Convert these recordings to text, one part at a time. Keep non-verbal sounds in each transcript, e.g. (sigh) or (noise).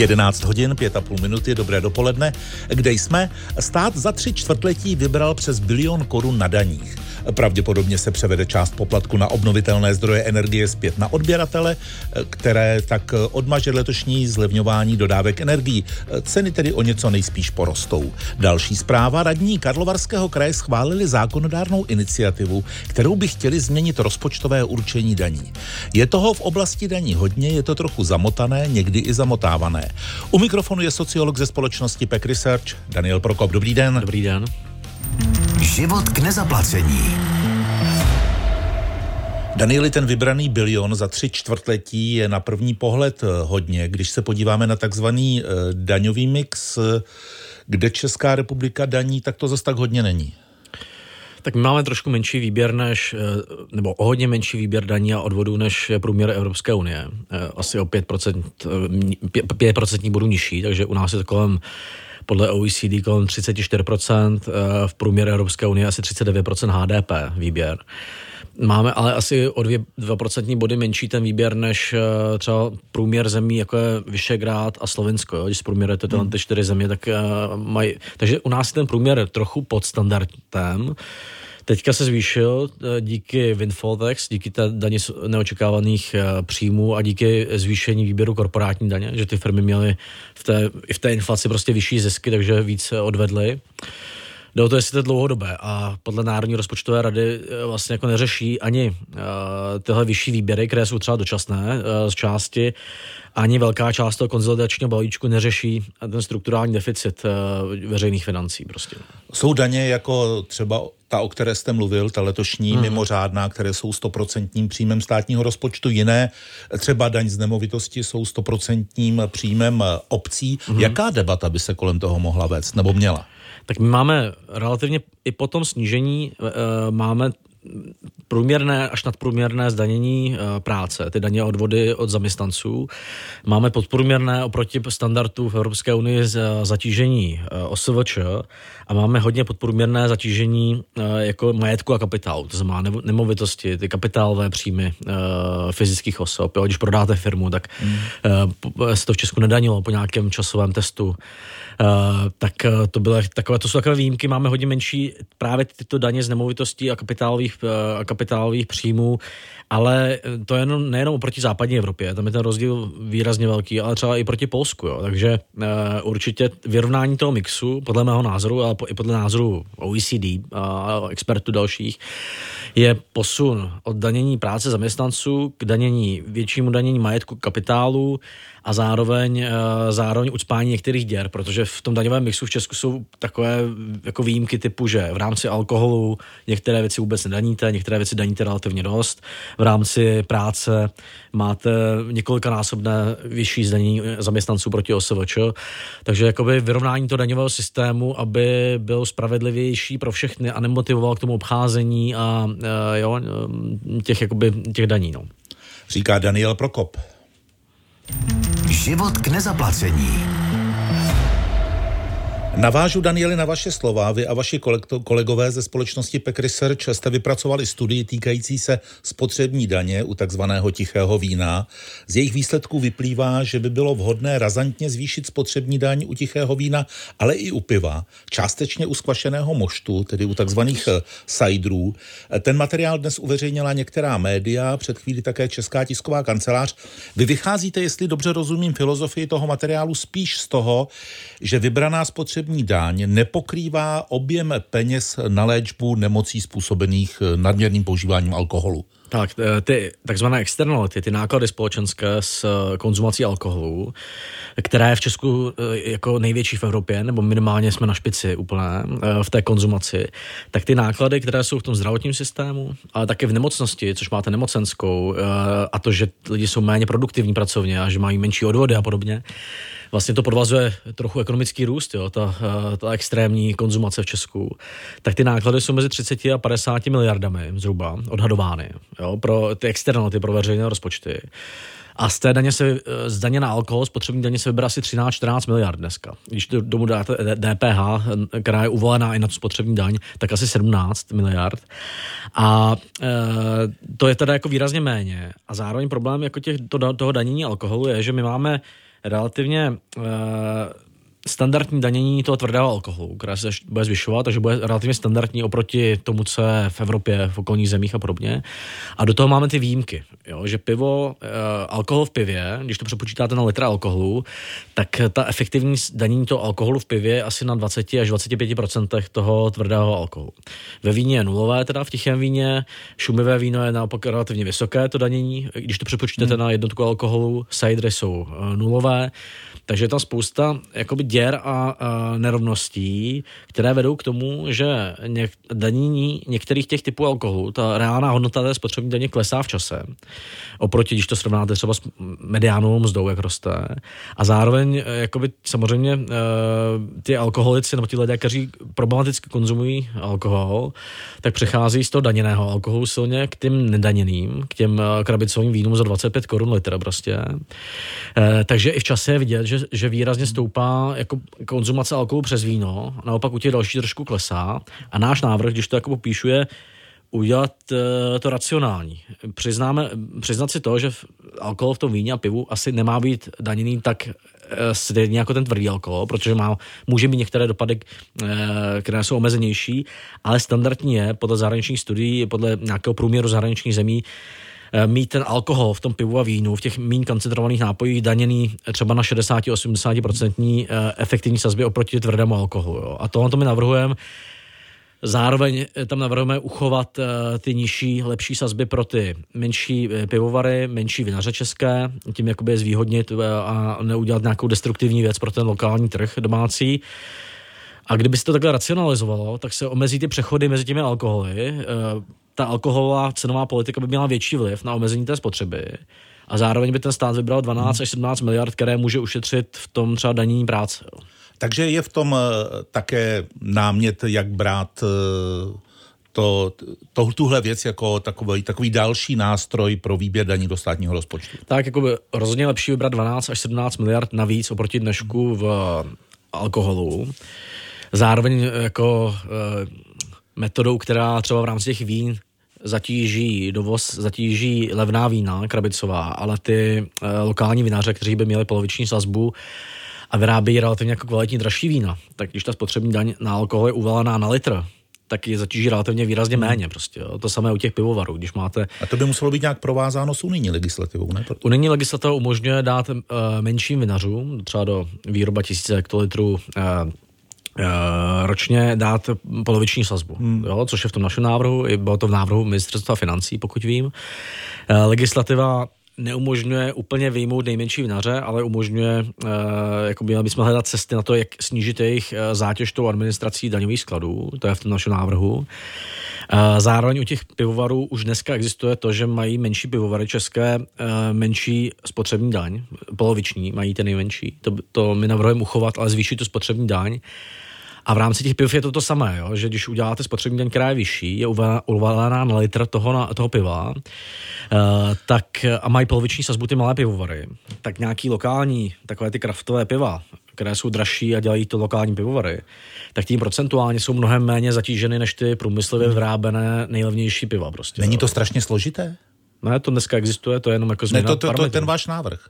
11 hodin, 5,5 minuty, dobré dopoledne. Kde jsme? Stát za tři čtvrtletí vybral přes bilion korun na daních. Pravděpodobně se převede část poplatku na obnovitelné zdroje energie zpět na odběratele, které tak odmaže letošní zlevňování dodávek energií. Ceny tedy o něco nejspíš porostou. Další zpráva. Radní Karlovarského kraje schválili zákonodárnou iniciativu, kterou by chtěli změnit rozpočtové určení daní. Je toho v oblasti daní hodně, je to trochu zamotané, někdy i zamotávané. U mikrofonu je sociolog ze společnosti Peck Research Daniel Prokop. Dobrý den. Dobrý den. Život k nezaplacení. Danieli, ten vybraný bilion za tři čtvrtletí je na první pohled hodně. Když se podíváme na takzvaný eh, daňový mix, eh, kde Česká republika daní, tak to zase tak hodně není. Tak my máme trošku menší výběr než, eh, nebo o hodně menší výběr daní a odvodů než je průměr Evropské unie. Asi o 5%, 5% bodů nižší, takže u nás je to kolem podle OECD kolem 34%, v průměru Evropské unie asi 39% HDP výběr. Máme ale asi o 2, 2% body menší ten výběr než uh, třeba průměr zemí, jako je Vyšegrad a Slovensko. Jo? Když zprůměrujete tyhle hmm. ty čtyři země, tak uh, mají... Takže u nás je ten průměr trochu pod standardem. Teďka se zvýšil eh, díky windfall tax, díky té daně neočekávaných příjmů a díky zvýšení výběru korporátní daně, že ty firmy měly v té, i v té inflaci prostě vyšší zisky, takže více odvedly. Jde o to, jestli to je dlouhodobé a podle Národní rozpočtové rady eh, vlastně jako neřeší ani uh, tyhle vyšší výběry, které jsou třeba dočasné uh, z části, ani velká část toho konzolidačního balíčku neřeší ten strukturální deficit uh, veřejných financí prostě. Jsou daně jako třeba ta, o které jste mluvil, ta letošní hmm. mimořádná, které jsou stoprocentním příjmem státního rozpočtu, jiné, třeba daň z nemovitosti, jsou stoprocentním příjmem obcí. Hmm. Jaká debata by se kolem toho mohla vést, nebo měla? Tak my máme relativně i po tom snížení uh, máme průměrné až nadprůměrné zdanění uh, práce, ty daně odvody od zaměstnanců. Máme podprůměrné oproti standardu v Evropské unii zatížení uh, OSVČ a máme hodně podprůměrné zatížení jako majetku a kapitálu, to znamená nemovitosti, ty kapitálové příjmy fyzických osob. Jo, když prodáte firmu, tak mm. se to v Česku nedanilo po nějakém časovém testu. Eh, tak eh, to bylo takové, to jsou takové výjimky, máme hodně menší právě tyto daně z nemovitostí a kapitálových, eh, a kapitálových příjmů, ale to je jenom, nejenom oproti západní Evropě, tam je ten rozdíl výrazně velký, ale třeba i proti Polsku, jo. takže uh, určitě vyrovnání toho mixu, podle mého názoru, ale i podle názoru OECD a expertů dalších, je posun od danění práce zaměstnanců k danění, většímu danění majetku kapitálu a zároveň, uh, zároveň ucpání některých děr, protože v tom daňovém mixu v Česku jsou takové jako výjimky typu, že v rámci alkoholu některé věci vůbec nedaníte, některé věci daníte relativně dost, v rámci práce máte několikanásobné vyšší zdanění zaměstnanců proti OSVČ, takže jakoby vyrovnání toho daňového systému, aby byl spravedlivější pro všechny a nemotivoval k tomu obcházení a jo, těch, jakoby, těch daní. No. Říká Daniel Prokop. Život k nezaplacení. Navážu, Danieli, na vaše slova. Vy a vaši kolegové ze společnosti Peck Research jste vypracovali studii týkající se spotřební daně u takzvaného tichého vína. Z jejich výsledků vyplývá, že by bylo vhodné razantně zvýšit spotřební daň u tichého vína, ale i u piva, částečně u skvašeného moštu, tedy u takzvaných eh, sajdrů. Ten materiál dnes uveřejnila některá média, před chvíli také Česká tisková kancelář. Vy vycházíte, jestli dobře rozumím filozofii toho materiálu, spíš z toho, že vybraná spotřební spotřební daň nepokrývá objem peněz na léčbu nemocí způsobených eh, nadměrným používáním alkoholu. Tak, eh, ty takzvané externality, ty náklady společenské s eh, konzumací alkoholu, která je v Česku jako největší v Evropě, nebo minimálně jsme na špici úplné v té konzumaci, tak ty náklady, které jsou v tom zdravotním systému, ale také v nemocnosti, což máte nemocenskou, a to, že lidi jsou méně produktivní pracovně a že mají menší odvody a podobně, vlastně to podvazuje trochu ekonomický růst, jo, ta, eh, ta extrémní konzumace v Česku, tak ty náklady jsou mezi 30 a 50 miliardami zhruba odhadovány jo, pro ty externality, pro veřejné rozpočty. A z té daně se, z daně na alkohol, spotřební daně se vybere asi 13-14 miliard dneska. Když do domu dáte DPH, která je uvolená i na tu spotřební daň, tak asi 17 miliard. A e, to je teda jako výrazně méně. A zároveň problém jako těch, to, toho danění alkoholu je, že my máme relativně uh, standardní danění toho tvrdého alkoholu, která se bude zvyšovat, takže bude relativně standardní oproti tomu, co je v Evropě, v okolních zemích a podobně. A do toho máme ty výjimky, jo, že pivo, e, alkohol v pivě, když to přepočítáte na litr alkoholu, tak ta efektivní danění toho alkoholu v pivě je asi na 20 až 25% toho tvrdého alkoholu. Ve víně je nulové, teda v tichém víně, šumivé víno je naopak relativně vysoké to danění, když to přepočítáte hmm. na jednotku alkoholu, cidery jsou e, nulové, takže je tam spousta jakoby děr a, a nerovností, které vedou k tomu, že něk, danění některých těch typů alkoholu, ta reálná hodnota té spotřební daně klesá v čase. Oproti, když to srovnáte třeba s mediánovou mzdou, jak roste. A zároveň eh, jakoby samozřejmě eh, ty alkoholici nebo ti lidé, kteří problematicky konzumují alkohol, tak přechází z toho daněného alkoholu silně k těm nedaněným, k těm eh, krabicovým vínům za 25 korun litr prostě. Takže i v čase je vidět, že že, výrazně stoupá jako konzumace alkoholu přes víno, naopak u těch dalších trošku klesá. A náš návrh, když to jako popíšu, je udělat uh, to racionální. Přiznáme, přiznat si to, že alkohol v tom víně a pivu asi nemá být daněný tak uh, stejně jako ten tvrdý alkohol, protože má, může mít některé dopady, uh, které jsou omezenější, ale standardní je podle zahraničních studií, podle nějakého průměru zahraničních zemí, Eh, mít ten alkohol v tom pivu a vínu, v těch méně koncentrovaných nápojích daněný třeba na 60-80% eh, efektivní sazby oproti tvrdému alkoholu. Jo. A tohle to my navrhujeme. Zároveň eh, tam navrhujeme uchovat ty nižší, lepší sazby pro ty menší pivovary, menší vinaře české, tím jakoby je zvýhodnit a neudělat nějakou destruktivní věc pro ten lokální trh domácí. A kdyby se to takhle racionalizovalo, tak se omezí ty přechody mezi těmi alkoholy ta alkoholová cenová politika by měla větší vliv na omezení té spotřeby. A zároveň by ten stát vybral 12 až 17 miliard, které může ušetřit v tom třeba daní práce. Takže je v tom eh, také námět, jak brát eh, to, to, tuhle věc jako takový, takový další nástroj pro výběr daní do státního rozpočtu. Tak jako by rozhodně lepší vybrat 12 až 17 miliard navíc oproti dnešku v alkoholu. Zároveň jako metodou, která třeba v rámci těch vín zatíží dovoz, zatíží levná vína, krabicová, ale ty e, lokální vinaře, kteří by měli poloviční sazbu a vyrábějí relativně jako kvalitní dražší vína, tak když ta spotřební daň na alkohol je uvalená na litr, tak je zatíží relativně výrazně hmm. méně. Prostě, jo. To samé u těch pivovarů. Když máte... A to by muselo být nějak provázáno s unijní legislativou, ne? Unijní legislativa umožňuje dát uh, menším vinařům, třeba do výroba tisíce hektolitrů uh, Eh, ročně dát poloviční sazbu, hmm. jo, což je v tom našem návrhu, bylo to v návrhu ministerstva financí, pokud vím. Eh, legislativa neumožňuje úplně vyjmout nejmenší vinaře, ale umožňuje, eh, jako by bychom hledat cesty na to, jak snížit jejich zátěž tou administrací daňových skladů, to je v tom našem návrhu. Zároveň u těch pivovarů už dneska existuje to, že mají menší pivovary české menší spotřební daň, poloviční mají ten nejmenší. To, to my navrhujeme uchovat, ale zvýšit tu spotřební daň. A v rámci těch piv je to to samé, jo? že když uděláte spotřební daň, která je vyšší, je uvalená na litr toho, na, toho piva, uh, tak a mají poloviční sazbu ty malé pivovary, tak nějaký lokální, takové ty kraftové piva, které jsou dražší a dělají to lokální pivovary, tak tím procentuálně jsou mnohem méně zatíženy než ty průmyslově vyrábené nejlevnější piva. Prostě, Není to strašně složité? Ne, to dneska existuje, to je jenom jako změna Ne, to, to, to je ten váš návrh.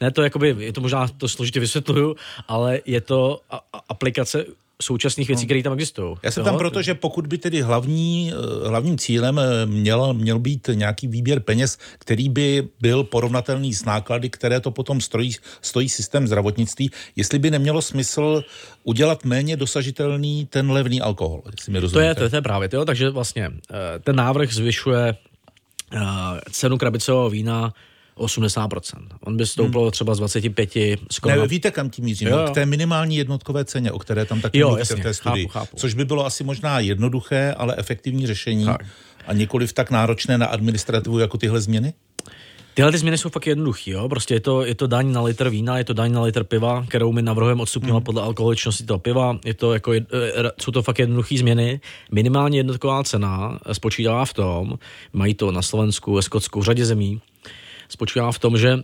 Ne, to jakoby, je to možná to složitě vysvětluju, ale je to a, a, aplikace současných věcí, no. které tam existují. Já jsem tam proto, že pokud by tedy hlavní, eh, hlavním cílem eh, měl, měl být nějaký výběr peněz, který by byl porovnatelný s náklady, které to potom stojí, stojí systém zdravotnictví, jestli by nemělo smysl udělat méně dosažitelný ten levný alkohol, jestli mi To je, to je, to je právě, to, takže vlastně eh, ten návrh zvyšuje cenu krabicového vína 80%. On by stoupl hmm. třeba z 25 skoro. Ne, víte, kam tím mířím? Jo, jo. K té minimální jednotkové ceně, o které tam taky jasně, v té studii. Chápu, chápu. Což by bylo asi možná jednoduché, ale efektivní řešení tak. a nikoliv tak náročné na administrativu jako tyhle změny? Tyhle ty změny jsou fakt jednoduché. Jo? Prostě je to, je to daň na litr vína, je to daň na litr piva, kterou my navrhujeme odstupňovat hmm. podle alkoholičnosti toho piva. Je to jako, e, jsou to fakt jednoduché změny. Minimálně jednotková cena spočítává v tom, mají to na Slovensku, ve Skotsku, v řadě zemí, spočívá v tom, že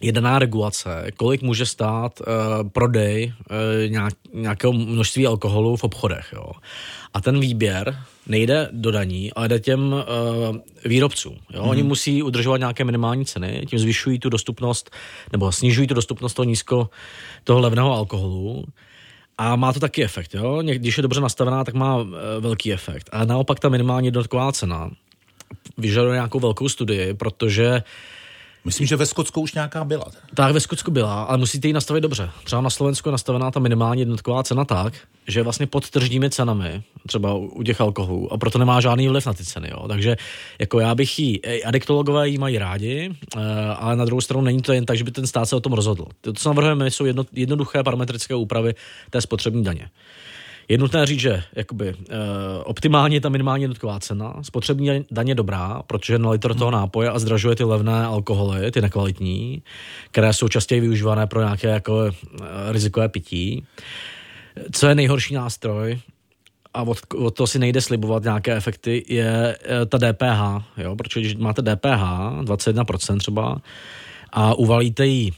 je daná regulace, kolik může stát uh, prodej uh, nějak, nějakého množství alkoholu v obchodech. Jo. A ten výběr nejde do daní, ale jde těm uh, výrobcům. Jo. Mm-hmm. Oni musí udržovat nějaké minimální ceny, tím zvyšují tu dostupnost, nebo snižují tu dostupnost toho nízko, toho levného alkoholu. A má to taky efekt. Jo? Když je dobře nastavená, tak má uh, velký efekt. A naopak ta minimální jednotková cena vyžaduje nějakou velkou studii, protože uh, Myslím, že ve Skotsku už nějaká byla. Tak ve Skotsku byla, ale musíte ji nastavit dobře. Třeba na Slovensku je nastavená ta minimální jednotková cena tak, že vlastně pod tržními cenami, třeba u těch alkoholů, a proto nemá žádný vliv na ty ceny. Jo. Takže jako já bych jí, adiktologové ji mají rádi, eh, ale na druhou stranu není to jen tak, že by ten stát se o tom rozhodl. To, co navrhujeme, jsou jedno, jednoduché parametrické úpravy té spotřební daně. Je nutné říct, že jakoby, uh, optimálně ta minimální jednotková cena, spotřební daně dobrá, protože na litr toho nápoje a zdražuje ty levné alkoholy, ty nekvalitní, které jsou častěji využívané pro nějaké jako, uh, rizikové pití. Co je nejhorší nástroj, a od, od toho si nejde slibovat nějaké efekty, je uh, ta DPH, jo? protože když máte DPH, 21% třeba, a uvalíte ji,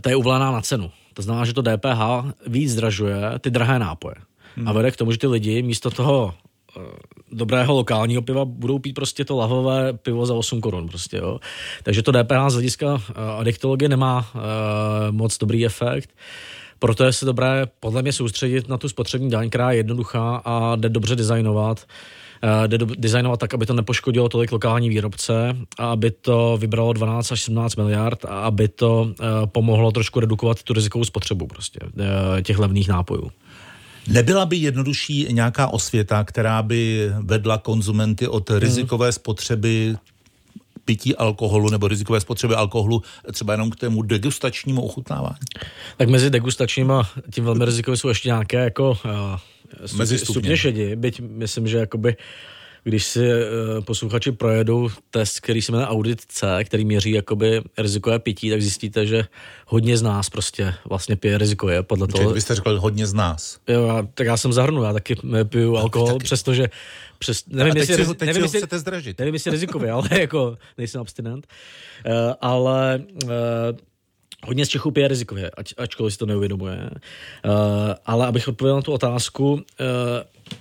ta je uvalená na cenu, to znamená, že to DPH víc zdražuje ty drahé nápoje. Hmm. A vede k tomu, že ty lidi místo toho uh, dobrého lokálního piva budou pít prostě to lahové pivo za 8 korun prostě, jo. Takže to DPH z hlediska uh, adiktologie nemá uh, moc dobrý efekt. Proto je se dobré podle mě soustředit na tu spotřební daň, která je jednoduchá a jde dobře designovat. Uh, Eh, jde designovat tak, aby to nepoškodilo tolik lokální výrobce a aby to vybralo 12 až 17 miliard a aby to eh, pomohlo trošku redukovat tu rizikovou spotřebu prostě eh, těch levných nápojů. Nebyla by jednodušší nějaká osvěta, která by vedla konzumenty od hmm. rizikové spotřeby pití alkoholu nebo rizikové spotřeby alkoholu třeba jenom k tému degustačnímu ochutnávání? Tak mezi degustačním a tím velmi rizikovým jsou ještě nějaké jako uh, Mezi stupně šedi, byť myslím, že jakoby když si uh, posluchači projedou test, který se jmenuje Audit C, který měří jakoby rizikové pití, tak zjistíte, že hodně z nás prostě vlastně pije rizikové. Podle toho... Vy jste řekl hodně z nás. Jo, já, tak já jsem zahrnul, já taky piju alkohol, taky. přestože přes, nevím, a jestli, teď, teď nevím, jestli, chcete zdražit. Nevím, jestli rizikově, (laughs) ale jako nejsem abstinent. Uh, ale uh, Hodně z Čechů pije rizikově, ač, ačkoliv si to neuvědomuje. Uh, ale abych odpověděl na tu otázku, uh,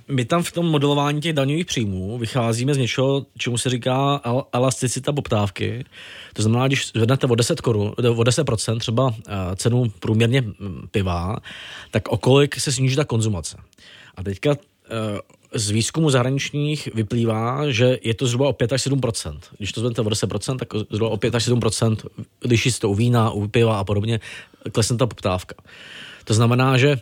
my tam v tom modelování těch daňových příjmů vycházíme z něčeho, čemu se říká elasticita poptávky. To znamená, když zvednete o 10 korun, o 10% třeba uh, cenu průměrně piva, tak o kolik se sníží ta konzumace. A teďka z výzkumu zahraničních vyplývá, že je to zhruba o 5 až 7 Když to zvednete o 10% tak zhruba o 5 až 7 když si to u vína, u piva a podobně, klesne ta poptávka. To znamená, že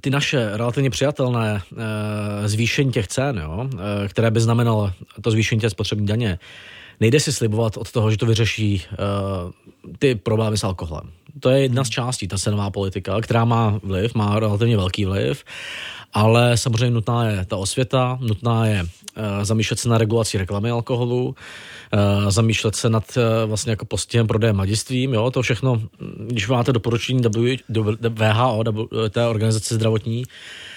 ty naše relativně přijatelné e, zvýšení těch cen, jo, e, které by znamenalo to zvýšení těch spotřební daně, nejde si slibovat od toho, že to vyřeší e, ty problémy s alkoholem. To je jedna z částí, ta cenová politika, která má vliv, má relativně velký vliv ale samozřejmě nutná je ta osvěta, nutná je uh, zamýšlet se na regulaci reklamy alkoholu, uh, zamýšlet se nad uh, vlastně jako postihem prodeje mladistvím, jo, to všechno, když máte doporučení VHO, té organizace zdravotní,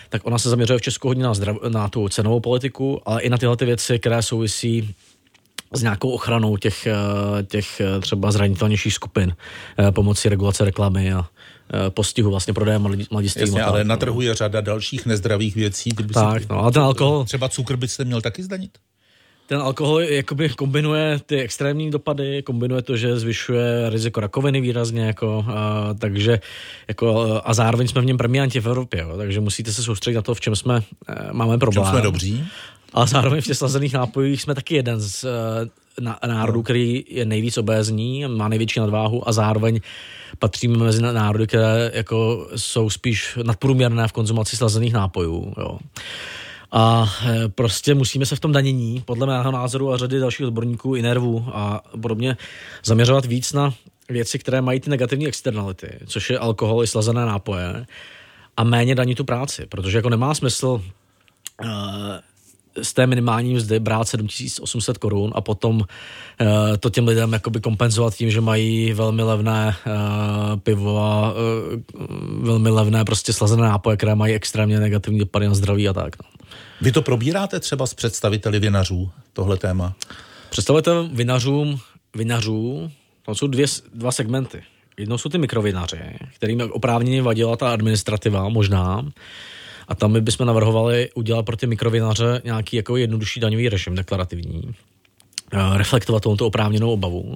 tak ona se zaměřuje v Česku hodně na, zdrav, na tu cenovou politiku, ale i na tyhle ty věci, které souvisí s nějakou ochranou těch, těch třeba zranitelnějších skupin pomocí regulace reklamy a, Eh, postihu vlastně prodeje mladistvím. Jasně, ale na trhu je řada dalších nezdravých věcí. Kdyby tak, si, no, a ten alkohol... Třeba cukr byste měl taky zdanit? Ten alkohol jakoby kombinuje ty extrémní dopady, kombinuje to, že zvyšuje riziko rakoviny výrazně, jako, a, takže jako, a zároveň jsme v něm premianti v Evropě, jo, takže musíte se soustředit na to, v čem jsme máme problém. V čem jsme dobří? A zároveň v těch slazených nápojích jsme taky jeden z e, národů, no. který je nejvíc obézní, má největší nadváhu a zároveň patříme mezi národy, které jako jsou spíš nadprůměrné v konzumaci slazených nápojů. Jo. A e, prostě musíme se v tom danění, podle mého názoru a řady dalších odborníků i nervů a podobně, zaměřovat víc na věci, které mají ty negativní externality, což je alkohol i slazené nápoje, a méně daní tu práci, protože jako nemá smysl uh, z té minimální mzdy brát 7800 korun a potom uh, to těm lidem jakoby kompenzovat tím, že mají velmi levné uh, pivo a uh, velmi levné prostě slazené nápoje, které mají extrémně negativní dopady na zdraví a tak. No. Vy to probíráte třeba s představiteli vinařů, tohle téma? Představitel vinařům vinařů, tam jsou dvě, dva segmenty. Jednou jsou ty mikrovinaři, kterým oprávněně vadila ta administrativa možná, a tam my bychom navrhovali udělat pro ty mikrovinaře nějaký jako jednodušší daňový režim deklarativní, eh, reflektovat tomto oprávněnou obavu,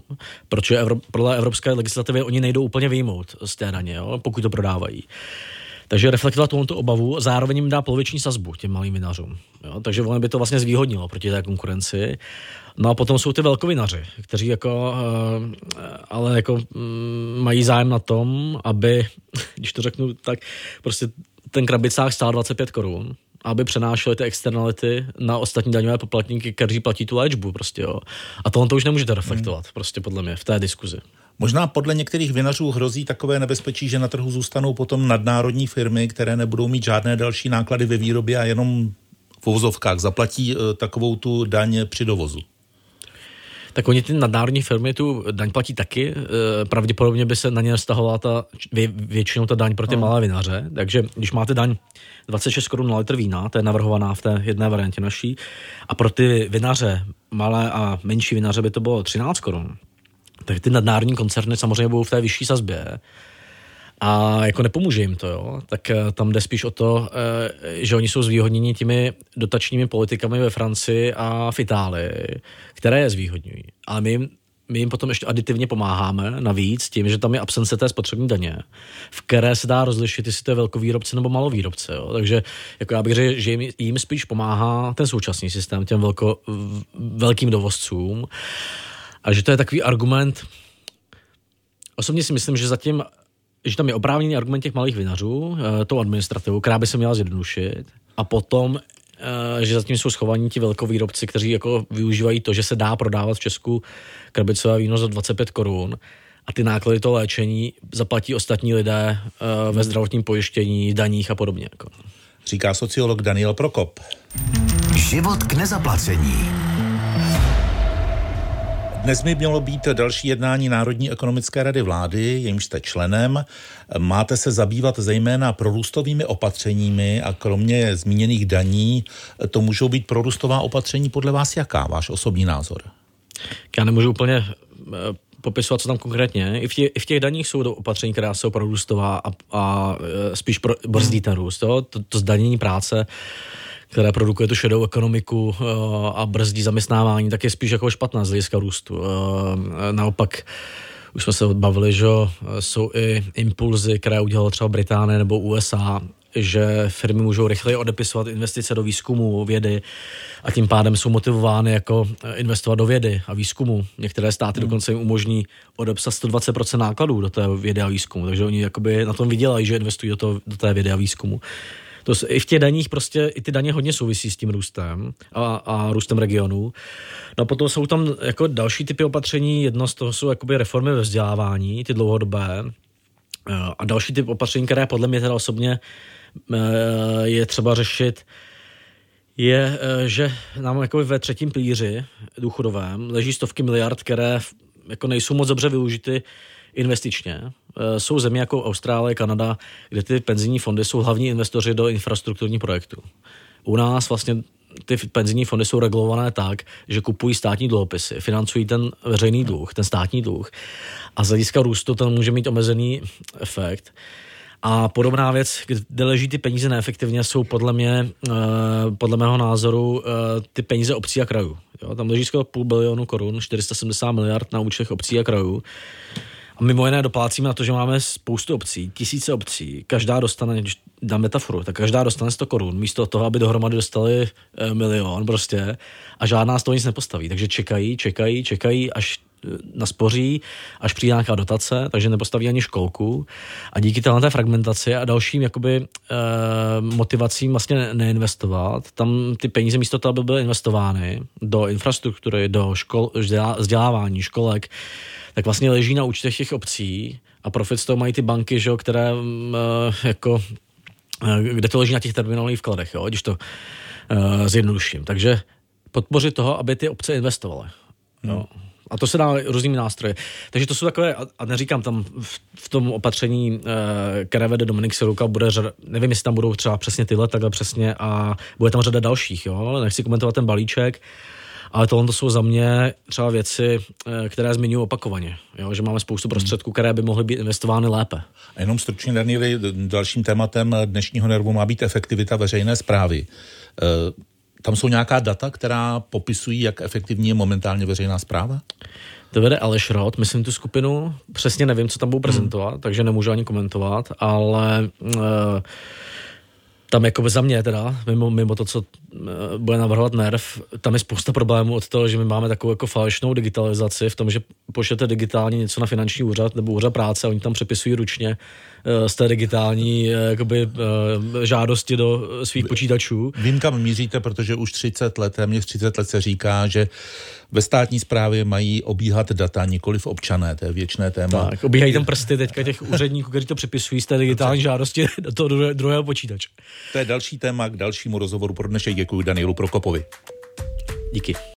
protože Evro- podle evropské legislativy oni nejdou úplně vyjmout z té daně, jo, pokud to prodávají. Takže reflektovat tomto obavu, zároveň jim dá poloviční sazbu těm malým vinařům. Jo? Takže ono by to vlastně zvýhodnilo proti té konkurenci. No a potom jsou ty velkovinaři, kteří jako, uh, ale jako um, mají zájem na tom, aby, (laughs) když to řeknu tak, prostě ten krabicák stál 25 korun, aby přenášeli ty externality na ostatní daňové poplatníky, kteří platí tu léčbu prostě, jo. A tohle to už nemůžete reflektovat, hmm. prostě podle mě, v té diskuzi. Možná podle některých vinařů hrozí takové nebezpečí, že na trhu zůstanou potom nadnárodní firmy, které nebudou mít žádné další náklady ve výrobě a jenom v uvozovkách zaplatí uh, takovou tu daň při dovozu tak oni ty nadnárodní firmy tu daň platí taky. E, pravděpodobně by se na ně stahovala ta, vě, většinou ta daň pro ty no. malé vinaře. Takže když máte daň 26 korun na litr vína, to je navrhovaná v té jedné variantě naší, a pro ty vinaře, malé a menší vinaře by to bylo 13 korun, tak ty nadnárodní koncerny samozřejmě budou v té vyšší sazbě a jako nepomůže jim to, jo. tak eh, tam jde spíš o to, eh, že oni jsou zvýhodněni těmi dotačními politikami ve Francii a v Itálii, které je zvýhodňují. Ale my jim, my jim potom ještě aditivně pomáháme navíc tím, že tam je absence té spotřební daně, v které se dá rozlišit, jestli to je velkovýrobce nebo malovýrobce. Jo. Takže jako já bych řekl, že jim, jim spíš pomáhá ten současný systém těm velko, velkým dovozcům a že to je takový argument, Osobně si myslím, že zatím že tam je oprávněný argument těch malých vinařů, eh, tou administrativu, která by se měla zjednodušit. A potom eh, že zatím jsou schovaní ti velkovýrobci, kteří jako využívají to, že se dá prodávat v Česku krabicové víno za 25 korun a ty náklady toho léčení zaplatí ostatní lidé eh, ve zdravotním pojištění, daních a podobně. Jako. Říká sociolog Daniel Prokop. Život k nezaplacení. Dnes by mělo být další jednání Národní ekonomické rady vlády, jejímž jste členem. Máte se zabývat zejména prorůstovými opatřeními a kromě zmíněných daní, to můžou být prorůstová opatření podle vás jaká? Váš osobní názor? Já nemůžu úplně eh, popisovat, co tam konkrétně. I v, i v těch daních jsou to opatření, která jsou prorůstová a, a eh, spíš pro, brzdí ten růst. To, to zdanění práce které produkuje tu šedou ekonomiku eh, a brzdí zaměstnávání, tak je spíš jako špatná z hlediska růstu. Eh, naopak už jsme se odbavili, že jsou i impulzy, které udělala třeba Británie nebo USA, že firmy můžou rychleji odepisovat investice do výzkumu, vědy a tím pádem jsou motivovány jako investovat do vědy a výzkumu. Některé státy hmm. dokonce jim umožní odepsat 120% nákladů do té vědy a výzkumu, takže oni jakoby na tom vydělají, že investují do, to, do té vědy a výzkumu to i v těch daních prostě i ty daně hodně souvisí s tím růstem a, a růstem regionů. No a potom jsou tam jako další typy opatření, jedno z toho jsou jakoby reformy ve vzdělávání, ty dlouhodobé, eh, a další typ opatření, které podle mě teda osobně eh, je třeba řešit, je, eh, že nám jako ve třetím pilíři důchodovém leží stovky miliard, které jako nejsou moc dobře využity investičně. Eh, jsou země jako Austrálie, Kanada, kde ty penzijní fondy jsou hlavní investoři do infrastrukturních projektů. U nás vlastně ty penzijní fondy jsou regulované tak, že kupují státní dluhopisy, financují ten veřejný dluh, ten státní dluh a z hlediska růstu ten může mít omezený efekt. A podobná věc, kde leží ty peníze neefektivně, jsou podle mě, eh, podle mého názoru, eh, ty peníze obcí a krajů. Jo, tam leží skoro půl bilionu korun, 470 miliard na účtech obcí a krajů. A mimo jiné doplácíme na to, že máme spoustu obcí, tisíce obcí, každá dostane, když dám metaforu, tak každá dostane 100 korun, místo toho, aby dohromady dostali e, milion prostě a žádná z toho nic nepostaví. Takže čekají, čekají, čekají, až eh, naspoří, až přijde nějaká dotace, takže nepostaví ani školku. A díky téhle fragmentaci a dalším jakoby, e, motivacím vlastně neinvestovat, tam ty peníze místo toho, aby byly investovány do infrastruktury, do škol, vzdělávání, školek, tak vlastně leží na účtech těch obcí a profit z toho mají ty banky, že, které mm, eh, jako eh, kde to leží na těch terminálových vkladech, jo, když to uh, zjednoduším. Takže podpořit toho, aby ty obce investovaly. Hmm. A to se dá různými nástroji. Takže to jsou takové, a neříkám tam v, v tom opatření, které vede Dominik Siluka, bude řada, nevím, jestli tam budou třeba přesně tyhle, takhle přesně a bude tam řada dalších, jo. Nechci komentovat ten balíček, ale tohle to jsou za mě třeba věci, eh, které zmiňuji opakovaně, jo? že máme spoustu prostředků, které by mohly být investovány lépe. A jenom stručně, Danieli, dalším tématem dnešního nervu má být efektivita veřejné zprávy. Eh, tam jsou nějaká data, která popisují, jak efektivní je momentálně veřejná zpráva? To vede Aleš Rod, myslím tu skupinu, přesně nevím, co tam budou prezentovat, hmm. takže nemůžu ani komentovat, ale uh, tam jako za mě teda, mimo, mimo to, co uh, bude navrhovat NERV, tam je spousta problémů od toho, že my máme takovou jako falešnou digitalizaci v tom, že pošlete digitálně něco na finanční úřad nebo úřad práce, oni tam přepisují ručně z té digitální uh, jakoby, uh, žádosti do svých počítačů. Vím, kam míříte, protože už 30 let, téměř 30 let se říká, že ve státní správě mají obíhat data, nikoli v občané, to je věčné téma. Tak, obíhají tam prsty teďka těch úředníků, kteří to přepisují z té digitální žádosti (laughs) do toho druhého počítače. To je další téma k dalšímu rozhovoru pro dnešek. Děkuji Danielu Prokopovi. Díky.